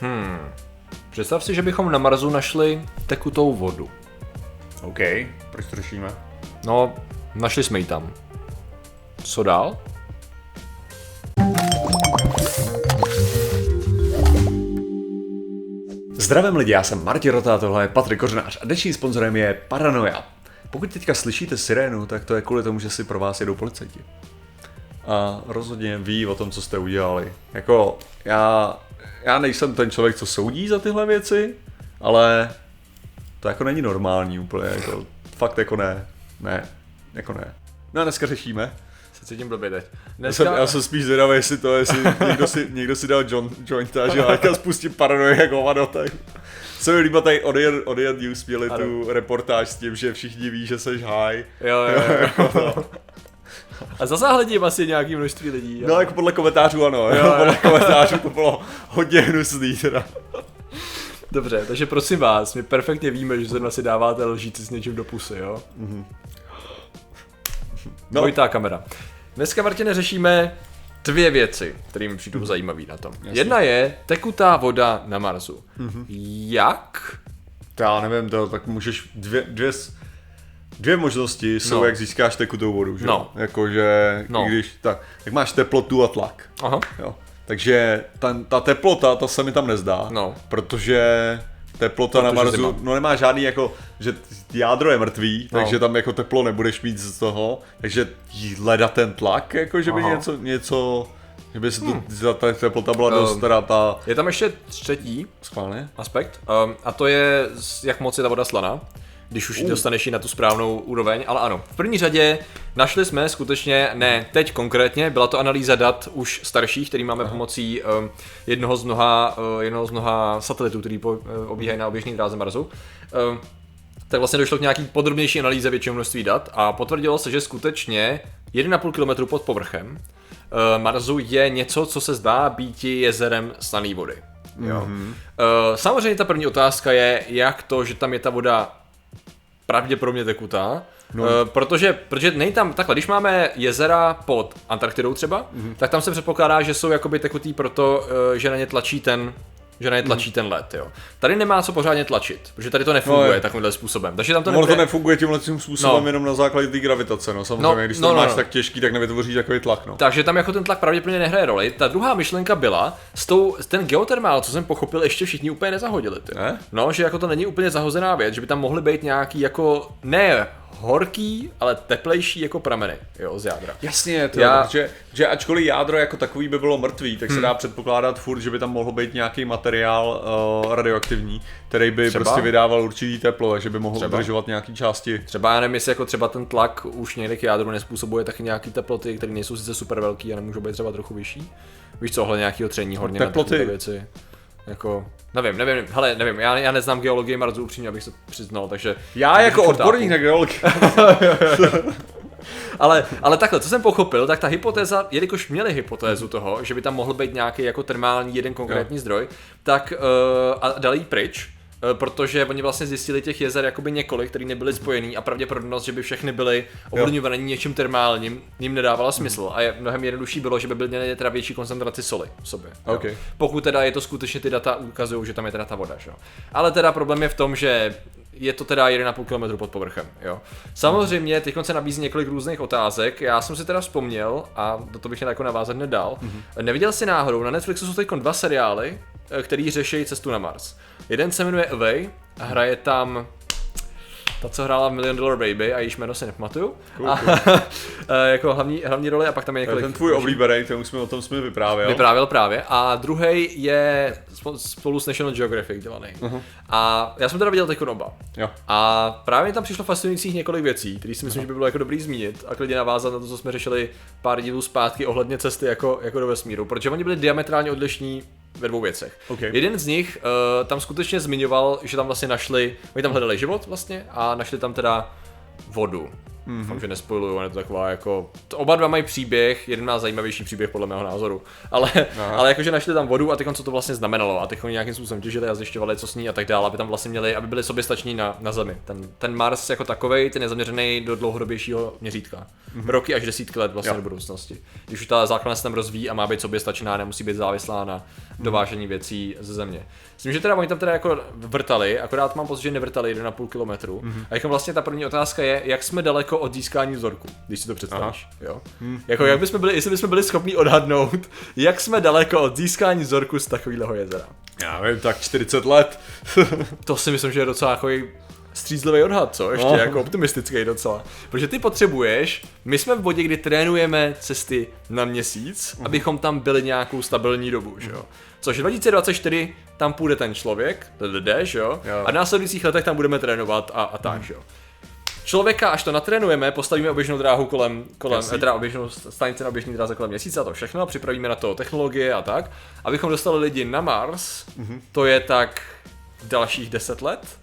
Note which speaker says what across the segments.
Speaker 1: Hmm. Představ si, že bychom na Marsu našli tekutou vodu.
Speaker 2: OK, proč to řešíme?
Speaker 1: No, našli jsme ji tam. Co dál?
Speaker 2: Zdravím lidi, já jsem Martin Rota, tohle je Patrik Kořenář a dnešním sponzorem je Paranoia. Pokud teďka slyšíte sirénu, tak to je kvůli tomu, že si pro vás jedou policajti. A rozhodně ví o tom, co jste udělali. Jako, já, já nejsem ten člověk, co soudí za tyhle věci, ale to jako není normální úplně, jako, fakt jako ne, ne, jako ne. No a dneska řešíme.
Speaker 1: Se cítím blbě teď.
Speaker 2: Já jsem, já jsem spíš zvědavý, jestli to, jestli někdo si, někdo si dal John, jointa, že a spustí paranoje jako hovado, tak se mi líbí tady Onion, Onion News měli tu reportáž s tím, že všichni ví, že seš high.
Speaker 1: Jo, jo, jo. A zasáhli tím asi nějaký množství lidí.
Speaker 2: Jo. No, jako podle komentářů ano, jo, jo. podle komentářů to bylo hodně hnusný teda.
Speaker 1: Dobře, takže prosím vás, my perfektně víme, že zrovna si dáváte lžíci s něčím do pusy, jo? Mm-hmm. No. Dvojitá kamera. Dneska, Martine, řešíme dvě věci, které mi přijdou mm-hmm. zajímavé na tom. Jasně. Jedna je tekutá voda na Marsu. Mm-hmm. Jak?
Speaker 2: Já nevím, to, tak můžeš dvě, dvě, dvě možnosti jsou, no. jak získáš tekutou vodu, že?
Speaker 1: No.
Speaker 2: Jakože, no. když, tak, jak máš teplotu a tlak.
Speaker 1: Aha.
Speaker 2: Jo. Takže ta, ta teplota, to se mi tam nezdá,
Speaker 1: no.
Speaker 2: protože teplota Protože na Marsu, zima. no nemá žádný jako, že jádro je mrtvý, no. takže tam jako teplo nebudeš mít z toho, takže leda ten tlak, jako že by Aha. něco, něco že by se hmm. ta teplota byla dost um, teda ta...
Speaker 1: Je tam ještě třetí
Speaker 2: Schválně.
Speaker 1: aspekt um, a to je, jak moc je ta voda slaná když už uh. dostaneš ji na tu správnou úroveň, ale ano. V první řadě našli jsme skutečně, ne teď konkrétně, byla to analýza dat už starších, který máme Aha. pomocí um, jednoho, z mnoha, uh, jednoho z mnoha satelitů, který po, uh, obíhají na oběžný dráze Marsu. Um, tak vlastně došlo k nějaký podrobnější analýze většího množství dat a potvrdilo se, že skutečně 1,5 km pod povrchem uh, Marsu je něco, co se zdá být jezerem slané vody. Jo. Mm-hmm. Uh, samozřejmě ta první otázka je, jak to, že tam je ta voda pravděpodobně tekutá, no. uh, protože, protože nej tam, takhle, když máme jezera pod Antarktidou třeba, mm-hmm. tak tam se předpokládá, že jsou jakoby tekutý proto, uh, že na ně tlačí ten že na ně tlačí mm. ten led, jo. Tady nemá co pořádně tlačit, protože tady to nefunguje no, takovýmhle způsobem. Takže tam to
Speaker 2: nebude... to nefunguje tímhle tím způsobem no. jenom na základě té gravitace, no samozřejmě, no, když to no, no, máš no. tak těžký, tak nevytvoří takový tlak, no.
Speaker 1: Takže tam jako ten tlak pravděpodobně nehraje roli. Ta druhá myšlenka byla, s tou, ten geotermál, co jsem pochopil, ještě všichni úplně nezahodili. Ty.
Speaker 2: Ne?
Speaker 1: No, že jako to není úplně zahozená věc, že by tam mohly být nějaký jako ne horký, ale teplejší jako prameny, jo, z jádra.
Speaker 2: Jasně, to Já... že, že ačkoliv jádro jako takový by bylo mrtvý, tak hmm. se dá předpokládat furt, že by tam mohl být nějaký materiál uh, radioaktivní, který by třeba? prostě vydával určitý teplo, že by mohl třeba? udržovat nějaký části.
Speaker 1: Třeba já nevím, jestli jako třeba ten tlak už někde k jádru nespůsobuje taky nějaký teploty, které nejsou sice super velký a nemůžou být třeba trochu vyšší. Víš co, ohledně nějakého tření horně
Speaker 2: teploty,
Speaker 1: na věci. Jako, nevím, nevím, hele, nevím, já, já neznám geologii Marsu upřímně, abych se přiznal, takže...
Speaker 2: Já jako odborník na geologii.
Speaker 1: ale, ale takhle, co jsem pochopil, tak ta hypotéza, jelikož měli hypotézu toho, že by tam mohl být nějaký jako termální jeden konkrétní jo. zdroj, tak uh, a dali pryč, Eh, protože oni vlastně zjistili těch jezer jakoby několik, které nebyly spojený a pravděpodobnost, že by všechny byly ovlivňované něčím termálním, jim nedávala smysl. A je mnohem jednodušší bylo, že by byly teda větší koncentraci soli v sobě.
Speaker 2: Okay.
Speaker 1: Pokud teda je to skutečně ty data ukazují, že tam je teda ta voda. Že? Ale teda problém je v tom, že je to teda 1,5 km pod povrchem. Jo. Samozřejmě, teď se nabízí několik různých otázek. Já jsem si teda vzpomněl, a do toho bych jako navázat nedal. Mm-hmm. Neviděl jsi náhodou, na Netflixu jsou teď dva seriály, eh, který řeší cestu na Mars. Jeden se jmenuje Away a hraje tam ta, co hrála v Million Dollar Baby a již jméno si nepamatuju. Cool, cool. A, jako hlavní, hlavní roli a pak tam je několik...
Speaker 2: Ten tvůj oblíbený, ten jsme o tom jsme vyprávěl.
Speaker 1: Vyprávěl právě. A druhý je spolu s National Geographic dělaný. Uh-huh. A já jsem teda viděl teď oba.
Speaker 2: Jo.
Speaker 1: A právě tam přišlo fascinujících několik věcí, které si myslím, uh-huh. že by bylo jako dobrý zmínit a klidně navázat na to, co jsme řešili pár dílů zpátky ohledně cesty jako, jako do vesmíru, protože oni byli diametrálně odlišní ve dvou věcech.
Speaker 2: Okay.
Speaker 1: Jeden z nich uh, tam skutečně zmiňoval, že tam vlastně našli, oni tam hledali život vlastně a našli tam teda vodu. Mm-hmm. Doufám, že nespojuju, je to taková jako... To oba dva mají příběh, jeden má zajímavější příběh podle mého názoru, ale, ale jakože našli tam vodu a teď co to vlastně znamenalo a teď oni nějakým způsobem těžili a zjišťovali, co s ní a tak dále, aby tam vlastně měli, aby byli soběstační na, na Zemi. Ten, ten Mars jako takový, ten je zaměřený do dlouhodobějšího měřítka. Mm-hmm. Roky až desítky let vlastně jo. do budoucnosti. Když už ta základna se tam rozvíjí a má být soběstačná, nemusí být závislá na dovážení věcí ze země. Myslím, že teda oni tam teda jako vrtali, akorát mám pocit, že nevrtali 1,5 kilometru. Mm-hmm. A jako vlastně ta první otázka je, jak jsme daleko od získání vzorku, když si to představíš. Aha. Jo? Mm-hmm. Jako jak bychom byli, jestli bychom byli schopni odhadnout, jak jsme daleko od získání vzorku z takového jezera.
Speaker 2: Já vím, tak 40 let.
Speaker 1: to si myslím, že je docela jako střízlivý odhad, co? Ještě no. jako optimistický docela. Protože ty potřebuješ, my jsme v bodě, kdy trénujeme cesty na měsíc, mm. abychom tam byli nějakou stabilní dobu, že jo. Což 2024 tam půjde ten člověk, jde, že jo? jo. A v následujících letech tam budeme trénovat a, a tak, mm. že jo. Člověka, až to natrénujeme, postavíme oběžnou dráhu kolem, kolem teda oběžnou stanici na oběžný dráze kolem měsíce a to všechno, připravíme na to technologie a tak, abychom dostali lidi na Mars, mm-hmm. to je tak dalších 10 let,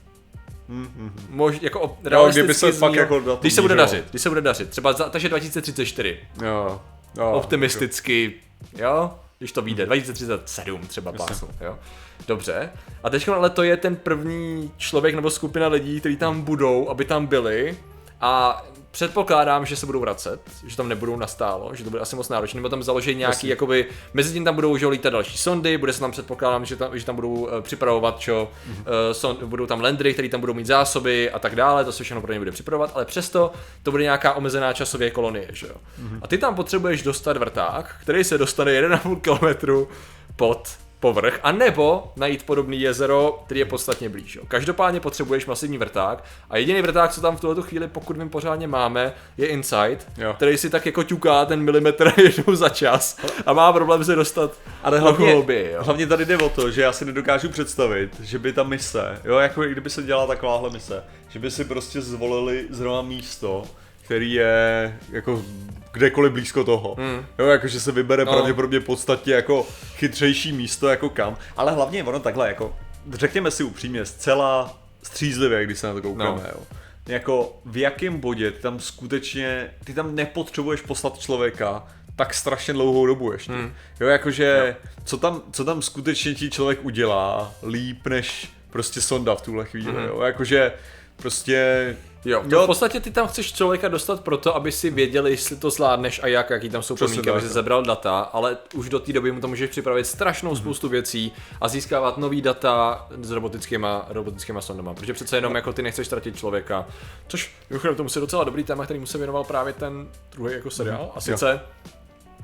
Speaker 1: Mm-hmm. Mož, jako
Speaker 2: no, kdyby se fakt jako
Speaker 1: když se bude dařit, když se bude dařit, třeba za, takže 2034.
Speaker 2: Jo.
Speaker 1: jo Optimisticky, jo, když to vyjde, 2037 třeba pásnu, jo. Dobře. A teď ale to je ten první člověk nebo skupina lidí, kteří tam budou, aby tam byli a Předpokládám, že se budou vracet, že tam nebudou nastálo, že to bude asi moc náročné, nebo tam založí nějaký, Jasně. jakoby, mezi tím tam budou že lítat další sondy, bude se tam předpokládám, že tam, že tam budou uh, připravovat, čo, mm-hmm. uh, son, budou tam landry, které tam budou mít zásoby a tak dále, to se všechno pro ně bude připravovat, ale přesto to bude nějaká omezená časově kolonie, že jo. Mm-hmm. A ty tam potřebuješ dostat vrták, který se dostane 1,5 km pod povrch, a nebo najít podobný jezero, který je podstatně blíž. Jo. Každopádně potřebuješ masivní vrták a jediný vrták, co tam v tuhle chvíli, pokud vím pořádně máme, je Insight, jo. který si tak jako ťuká ten milimetr jednou za čas a má problém se dostat
Speaker 2: Ale hlavně, hlouběji, jo. hlavně tady jde o to, že já si nedokážu představit, že by ta mise, jo, jako kdyby se dělala takováhle mise, že by si prostě zvolili zrovna místo, který je jako kdekoliv blízko toho. Hmm. Jo, jakože se vybere no. pravděpodobně podstatě jako chytřejší místo jako kam. Ale hlavně ono takhle jako, řekněme si upřímně, zcela střízlivě, když se na to koukáme, no. jo. Jako v jakém bodě ty tam skutečně, ty tam nepotřebuješ poslat člověka tak strašně dlouhou dobu ještě. Hmm. Jo, jakože, no. co tam, co tam skutečně ti člověk udělá líp než prostě sonda v tuhle chvíli, hmm. jo, jakože prostě
Speaker 1: Jo, jo, v podstatě ty tam chceš člověka dostat proto, aby si věděli, jestli to zvládneš a jak, jaký tam jsou podmínky, aby si zebral data, ale už do té doby mu to můžeš připravit strašnou mm-hmm. spoustu věcí a získávat nový data s robotickýma, robotickýma sondama, protože přece jenom no. jako ty nechceš ztratit člověka, což mimochodem tomu je docela dobrý téma, který mu se věnoval právě ten druhý jako seriál, mm-hmm. a sice jo.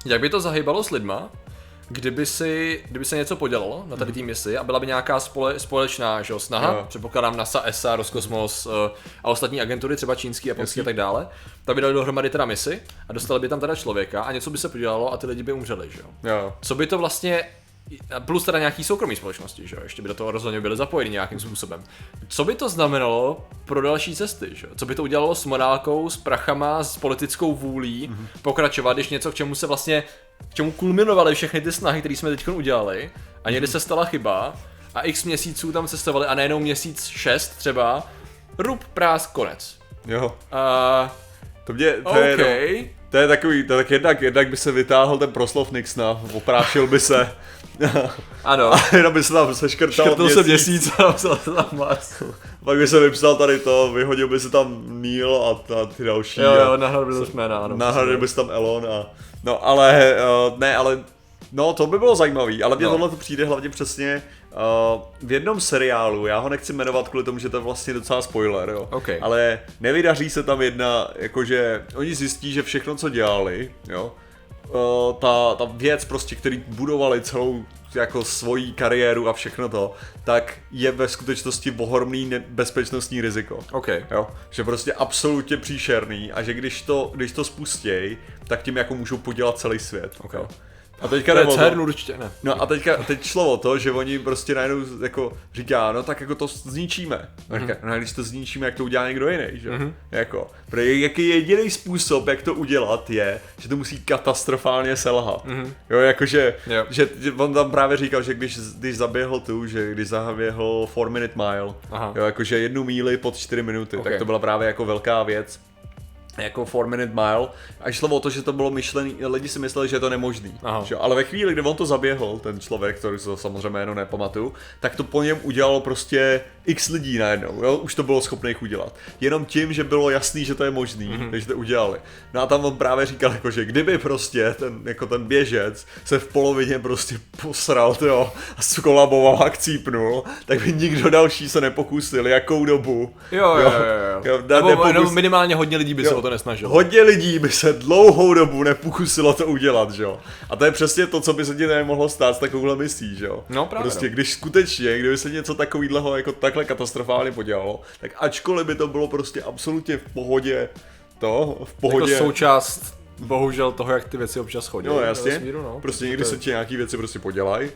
Speaker 1: jak by to zahybalo s lidma, kdyby, si, kdyby se něco podělalo na tady té misi a byla by nějaká spole, společná že, snaha, jo. předpokládám NASA, ESA, Roskosmos uh, a ostatní agentury, třeba čínský, japonský a tak dále, tak by dali dohromady teda misi a dostali by tam teda člověka a něco by se podělalo a ty lidi by umřeli, že
Speaker 2: jo.
Speaker 1: Co by to vlastně plus teda nějaký soukromý společnosti, že jo, ještě by do toho rozhodně byly zapojeni nějakým způsobem. Co by to znamenalo pro další cesty, že jo? Co by to udělalo s morálkou, s prachama, s politickou vůlí mm-hmm. pokračovat, když něco, k čemu se vlastně, k čemu kulminovaly všechny ty snahy, které jsme teď udělali a někdy mm-hmm. se stala chyba a x měsíců tam cestovali a nejenom měsíc šest třeba, rub prás konec.
Speaker 2: Jo.
Speaker 1: A...
Speaker 2: To mě, to okay. je, no, to je takový, to tak jednak, jednak by se vytáhl ten proslov Nixna, oprášil by se.
Speaker 1: Ano.
Speaker 2: A jenom by se tam seškrtal
Speaker 1: Škrtnul měsíc. se měsíc a vzal se tam Mars.
Speaker 2: Pak by se vypsal tady to, vyhodil by se tam Neil a, a ty další.
Speaker 1: Jo, jo, nahradil by jména, ano.
Speaker 2: Nahradil by se tam Elon a... No ale, uh, ne, ale No, to by bylo zajímavý, ale mně no. tohle to přijde hlavně přesně uh, v jednom seriálu, já ho nechci jmenovat kvůli tomu, že to je vlastně docela spoiler, jo.
Speaker 1: Okay.
Speaker 2: Ale nevydaří se tam jedna, jakože oni zjistí, že všechno, co dělali, jo, uh, ta, ta věc prostě, který budovali celou jako svoji kariéru a všechno to, tak je ve skutečnosti ohromný bezpečnostní riziko.
Speaker 1: Okay.
Speaker 2: Jo? Že prostě absolutně příšerný a že když to, když to spustějí, tak tím jako můžou podělat celý svět.
Speaker 1: Okay.
Speaker 2: Jo?
Speaker 1: A teďka to je CERN určitě ne.
Speaker 2: No a teďka, teď šlo o to, že oni prostě najednou jako říká, no tak jako to zničíme. Mm-hmm. No a když to zničíme, jak to udělá někdo jiný, že? Mm-hmm. Jako, protože jaký jediný způsob, jak to udělat, je, že to musí katastrofálně selhat. Mm-hmm. Jo, jakože, jo. že on tam právě říkal, že když, když zaběhl tu, že když zaběhl 4 minute mile, Aha. jo, jakože jednu míli pod 4 minuty, okay. tak to byla právě jako velká věc jako 4 minute mile a šlo o to, že to bylo myšlený, lidi si mysleli, že je to nemožný.
Speaker 1: Aha.
Speaker 2: Že? Ale ve chvíli, kdy on to zaběhl, ten člověk, který to samozřejmě jméno nepamatuju, tak to po něm udělalo prostě x lidí najednou, jo? už to bylo schopných udělat. Jenom tím, že bylo jasný, že to je možný,
Speaker 1: Mhm.
Speaker 2: mm-hmm. takže to udělali. No a tam on právě říkal, jako, že kdyby prostě ten, jako ten běžec se v polovině prostě posral, jo, a skolaboval a chcípnul, tak by nikdo další se nepokusil, jakou dobu.
Speaker 1: Jo, jo, jo. jo.
Speaker 2: Jo, ne-
Speaker 1: Nebo,
Speaker 2: nepokus-
Speaker 1: nebo minimálně hodně lidí by se
Speaker 2: Jo.
Speaker 1: o to nesnažilo.
Speaker 2: Hodně lidí by se dlouhou dobu nepokusilo to udělat, že jo. A to je přesně to, co by se ti nemohlo stát s takovouhle misí, že jo.
Speaker 1: No, právě,
Speaker 2: Prostě
Speaker 1: no.
Speaker 2: když skutečně, kdyby se něco takového jako takhle katastrofálně podělalo, tak ačkoliv by to bylo prostě absolutně v pohodě, to, v
Speaker 1: Jako
Speaker 2: pohodě.
Speaker 1: součást, bohužel, toho, jak ty věci občas chodí.
Speaker 2: No jasně,
Speaker 1: vesmíru, no.
Speaker 2: prostě někdy se ti nějaký věci prostě podělají,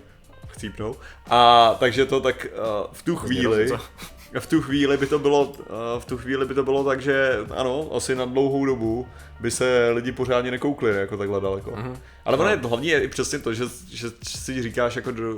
Speaker 2: chcípnou. A takže to tak uh, v tu chvíli, v tu chvíli by to bylo, uh, v tu chvíli by to bylo tak, že ano, asi na dlouhou dobu by se lidi pořádně nekoukli jako takhle daleko.
Speaker 1: Mhm.
Speaker 2: Mm-hmm. Ale ono je hlavně je i přesně to, že, že si říkáš jako do,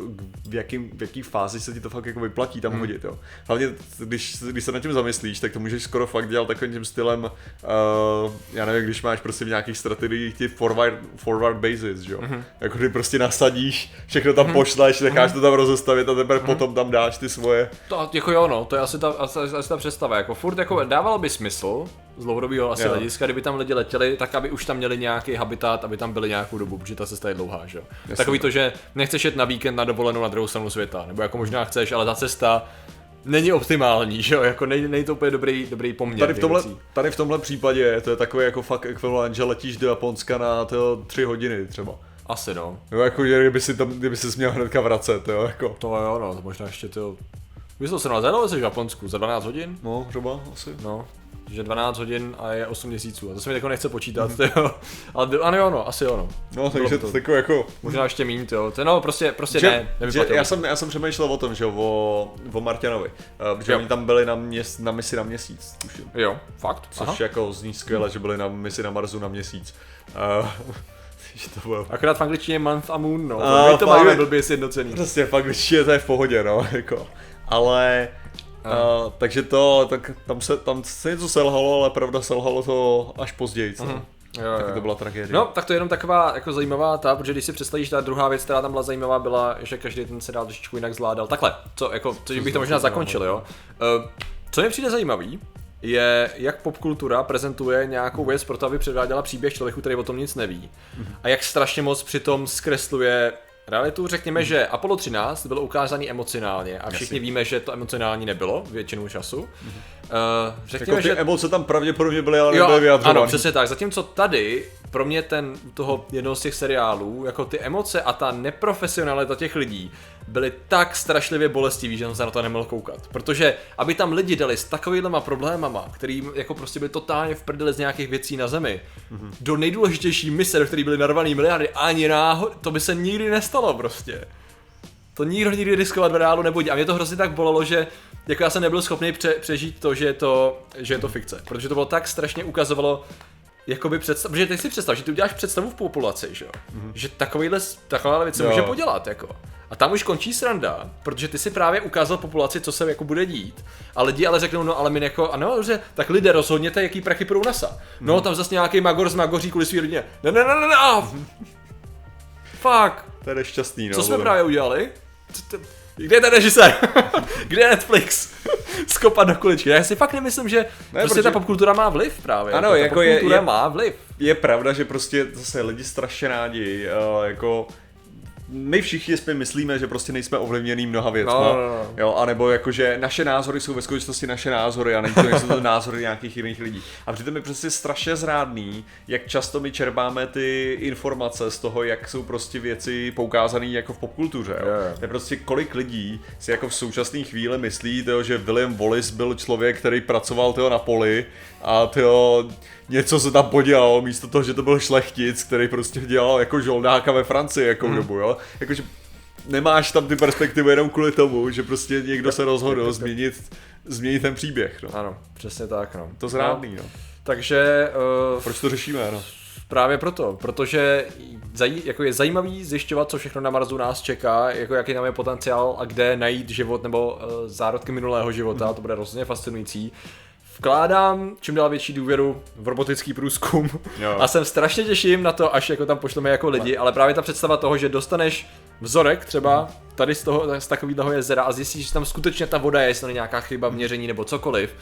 Speaker 2: v, jakým, v jaký fázi se ti to fakt jako vyplatí tam
Speaker 1: Mhm.
Speaker 2: hodit, jo. Hlavně když, když se nad tím zamyslíš, tak to můžeš skoro fakt dělat takovým tím stylem, uh, já nevím, když máš prostě v nějakých strategiích ty forward, forward bases, že jo.
Speaker 1: Mhm.
Speaker 2: Mm-hmm. Jako ty prostě nasadíš, všechno tam mm-hmm. pošleš, necháš to tam rozestavit a teprve mm-hmm. potom tam dáš ty svoje.
Speaker 1: To, jako jo, no, to je asi ta, asi, asi ta představa, jako furt jako dávalo by smysl z dlouhodobého asi
Speaker 2: Jo.
Speaker 1: hlediska, kdyby tam lidi letěli, tak aby už tam měli nějaký habitat, aby tam byli nějakou dobu, protože ta cesta je dlouhá, že jo. Takový to, že nechceš jet na víkend na dovolenou na druhou stranu světa, nebo jako možná chceš, ale ta cesta není optimální, že jo, jako nej, nej to úplně dobrý, dobrý poměr.
Speaker 2: Tady v, tomhle,
Speaker 1: věcí.
Speaker 2: tady v tomhle případě to je takový jako fakt ekvivalent, že letíš do Japonska na to tři hodiny třeba.
Speaker 1: Asi no,
Speaker 2: Jo, jako, že kdyby si tam, kdyby si měl hnedka vracet, jo, jako.
Speaker 1: to jo, no, to možná ještě to... Jsem na zadal jsi v Japonsku za 12 hodin?
Speaker 2: No, třeba asi.
Speaker 1: No, že 12 hodin a je 8 měsíců. A to se mi jako nechce počítat, mm. jo. Ale ano, no, asi jo, no.
Speaker 2: Takže to takový jako...
Speaker 1: Možná ještě míň, jo. To no, prostě, prostě
Speaker 2: Že,
Speaker 1: ne,
Speaker 2: že já, jsem, já jsem přemýšlel o tom, že jo, o, o Marťanovi, uh, protože
Speaker 1: Jo.
Speaker 2: oni tam byli na, měs, na misi na měsíc, tuším.
Speaker 1: Jo, fakt?
Speaker 2: Což
Speaker 1: Aha.
Speaker 2: jako zní skvěle, že byli na misi na Marsu na měsíc. Uh, že to bylo...
Speaker 1: Akorát v angličtině month a moon, no.
Speaker 2: A,
Speaker 1: My to máme blbě sjednocený.
Speaker 2: Prostě fakt většině to je v pohodě, no, jako. Ale... Uh, takže to, tak tam se, tam se něco selhalo, ale pravda selhalo to až později, co?
Speaker 1: Jo,
Speaker 2: Tak
Speaker 1: jo.
Speaker 2: to byla tragédie.
Speaker 1: No, tak to je jenom taková jako zajímavá ta, protože když si představíš, ta druhá věc, která tam byla zajímavá, byla, že každý ten seriál trošičku jinak zvládal. Takhle, co, jako, co bych to možná zakončil, jo. Uh, co mi přijde zajímavý, je, jak popkultura prezentuje nějakou věc pro to, aby předváděla příběh člověku, který o tom nic neví. A jak strašně moc přitom zkresluje realitu. Řekněme, že Apollo 13 bylo ukázaný emocionálně a všichni
Speaker 2: Jasně.
Speaker 1: víme, že to emocionální nebylo většinu času. Uh, řekněme,
Speaker 2: jako ty
Speaker 1: že
Speaker 2: emoce tam pravděpodobně byly, ale nebyly vyjadřované.
Speaker 1: ano, přesně tak. Zatímco tady, pro mě ten, toho jednoho z těch seriálů, jako ty emoce a ta neprofesionalita těch lidí byly tak strašlivě bolestivý, že jsem se na to nemohl koukat. Protože, aby tam lidi dali s takovýhlema problémama, kterým jako prostě byli totálně v prdeli z nějakých věcí na zemi, mm-hmm. do nejdůležitější mise, do které byly narvaný miliardy, ani náhod, to by se nikdy nestalo prostě. To nikdo nikdy riskovat v reálu nebude. A mě to hrozně tak bolelo, že jako já jsem nebyl schopný pře- přežít to, že je to, že je to fikce. Protože to bylo tak strašně ukazovalo, jakoby představ, protože teď si představ, že ty uděláš představu v populaci, že jo? Mm-hmm. Že takovýhle, takováhle věc se může podělat, jako. A tam už končí sranda, protože ty si právě ukázal populaci, co se jako bude dít. A lidi ale řeknou, no ale my jako, ano, dobře, tak lidé rozhodněte, jaký prachy půjdou NASA. No,
Speaker 2: Mhm.
Speaker 1: tam zase nějaký magor z magoří kvůli svý rodině. Ne, ne, ne, ne, ne, Fuck.
Speaker 2: To je nešťastný, no.
Speaker 1: Co jsme právě udělali? Kde je ten režisér? Kde je Netflix? Skopat do kuličky. Já si fakt nemyslím, že ne, prostě
Speaker 2: protože-
Speaker 1: ta popkultura má vliv právě.
Speaker 2: Ano,
Speaker 1: ta
Speaker 2: jako je- je-
Speaker 1: má vliv.
Speaker 2: Je pravda, že prostě zase lidi strašně rádi, uh, jako my všichni si myslíme, že prostě nejsme ovlivněný mnoha věcma,
Speaker 1: No, no, no.
Speaker 2: jo, anebo jako, že naše názory jsou ve skutečnosti naše názory a není to, nejsou to názory nějakých jiných lidí. A přitom je prostě strašně zrádný, jak často my čerpáme ty informace z toho, jak jsou prostě věci poukázané jako v popkultuře. Jo. To je prostě kolik lidí si jako v současné chvíli myslí, tyjo, že William Wallace byl člověk, který pracoval tyjo, na poli a tyjo, něco se tam podělal, místo toho, že to byl šlechtic, který prostě dělal jako žoldáka ve Francii jako
Speaker 1: Mhm.
Speaker 2: mm. dobu, jo. Jakože nemáš tam ty perspektivy jenom kvůli tomu, že prostě někdo se rozhodl změnit, změnit ten příběh, no.
Speaker 1: Ano, přesně tak, no.
Speaker 2: To zrádný, no.
Speaker 1: Takže uh,
Speaker 2: Proč to řešíme, no?
Speaker 1: právě proto, protože zaj, jako je zajímavý zjišťovat, co všechno na Marsu nás čeká, jako jaký tam je potenciál a kde najít život nebo uh, zárodky minulého života, to bude rozhodně fascinující. Vkládám čím dál větší důvěru v robotický průzkum
Speaker 2: Jo.
Speaker 1: a jsem strašně těším na to, až jako tam pošleme jako lidi, ale právě ta představa toho, že dostaneš vzorek třeba tady z toho, z takového jezera a zjistíš, že tam skutečně ta voda je, jestli nějaká chyba v měření nebo cokoliv,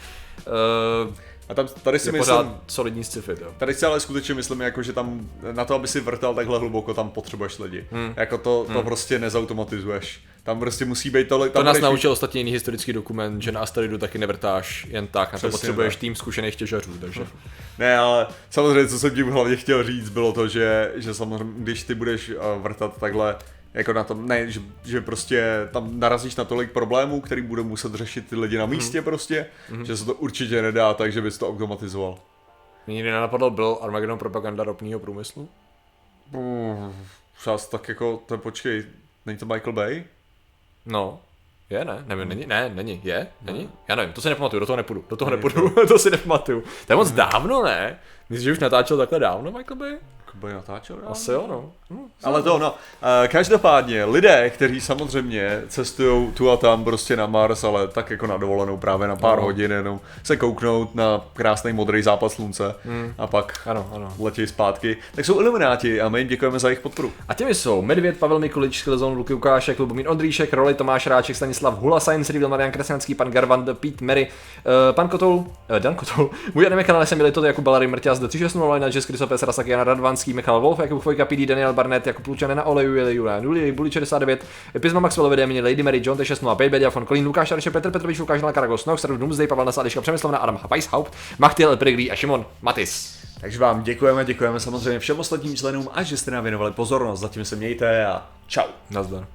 Speaker 1: uh,
Speaker 2: A tam, tady si
Speaker 1: je
Speaker 2: myslím,
Speaker 1: pořád solidní sci-fi, jo.
Speaker 2: Tady si ale skutečně myslím, jako, že tam na to, aby si vrtal takhle hluboko, tam potřebuješ lidi.
Speaker 1: Hmm.
Speaker 2: Jako to, to prostě nezautomatizuješ. Tam prostě musí být tolik.
Speaker 1: To nás
Speaker 2: budeš-
Speaker 1: naučil ostatně jiný historický dokument, že na asteroidu taky nevrtáš jen tak, na to potřebuješ
Speaker 2: tak.
Speaker 1: tým zkušených těžařů, takže...
Speaker 2: Ne, ale samozřejmě, co jsem tím hlavně chtěl říct, bylo to, že, že samozřejmě, když ty budeš eh, vrtat takhle, jako na tom, ne, že, že prostě tam narazíš na tolik problémů, který budou muset řešit ty lidi na místě prostě, že se to určitě nedá tak, že bys to automatizoval.
Speaker 1: Mě nikdy nenapadlo, byl Armageddon propaganda ropního průmyslu?
Speaker 2: Mm, Čas tak jako, to počkej, není to Michael Bay?
Speaker 1: No, je, ne? Nevím, není, ne, není, je, není? Já nevím, to si nepamatuju, do toho nepůjdu, do toho nepůjdu, to si nepamatuju. To je moc dávno, ne? Myslíš, že už natáčel takhle dávno, Michael Bay?
Speaker 2: Bay natáčel? dávno?
Speaker 1: Asi jo, no. Hm,
Speaker 2: Ale to no, eh, každopádně lidé, kteří samozřejmě cestují tu a tam prostě na Mars, ale tak jako na dovolenou právě na pár
Speaker 1: No.
Speaker 2: hodin jenom se kouknout na krásný modrý západ slunce a pak
Speaker 1: Ano, ano.
Speaker 2: letějí zpátky, tak jsou ilumináti a my jim děkujeme za jejich podporu.
Speaker 1: A těmi jsou Medvěd, Pavel Mikulič, Skilzon, Luky Ukášek, Lubomír Ondříšek, Roli Tomáš Ráček, Stanislav Hula, Science Reveal, Marian Kresňanský, pan Garvand, Pete Mary, uh, pan Kotou, uh, Dan Kotou, můj anime kanál jsem byli to Jakub Balary, Mrťas, D 360 Lina, Jess Krysopes, Rasak, Jana Radvanský, Michal Wolf, Jakub Chvojka, PD, Daniel Barnett, Jakub Lučan, na Oleju, Jeli, Julian, Juli, Buli 69, Pisma Maxwell, Vedemini, Lady Mary, John T605, Bedia, von Kolín, Lukáš Arše, Petr Petrovič, Lukáš Karagos, Nox, Sadu Doomsday, Pavel Nasádiška, Přemyslovna, Adam Weishaupt, Machtiel, Peregrí a Šimon Matis.
Speaker 2: Takže vám děkujeme, děkujeme samozřejmě všem ostatním členům a že jste nám věnovali pozornost. Zatím se mějte a čau.
Speaker 1: Nazdar.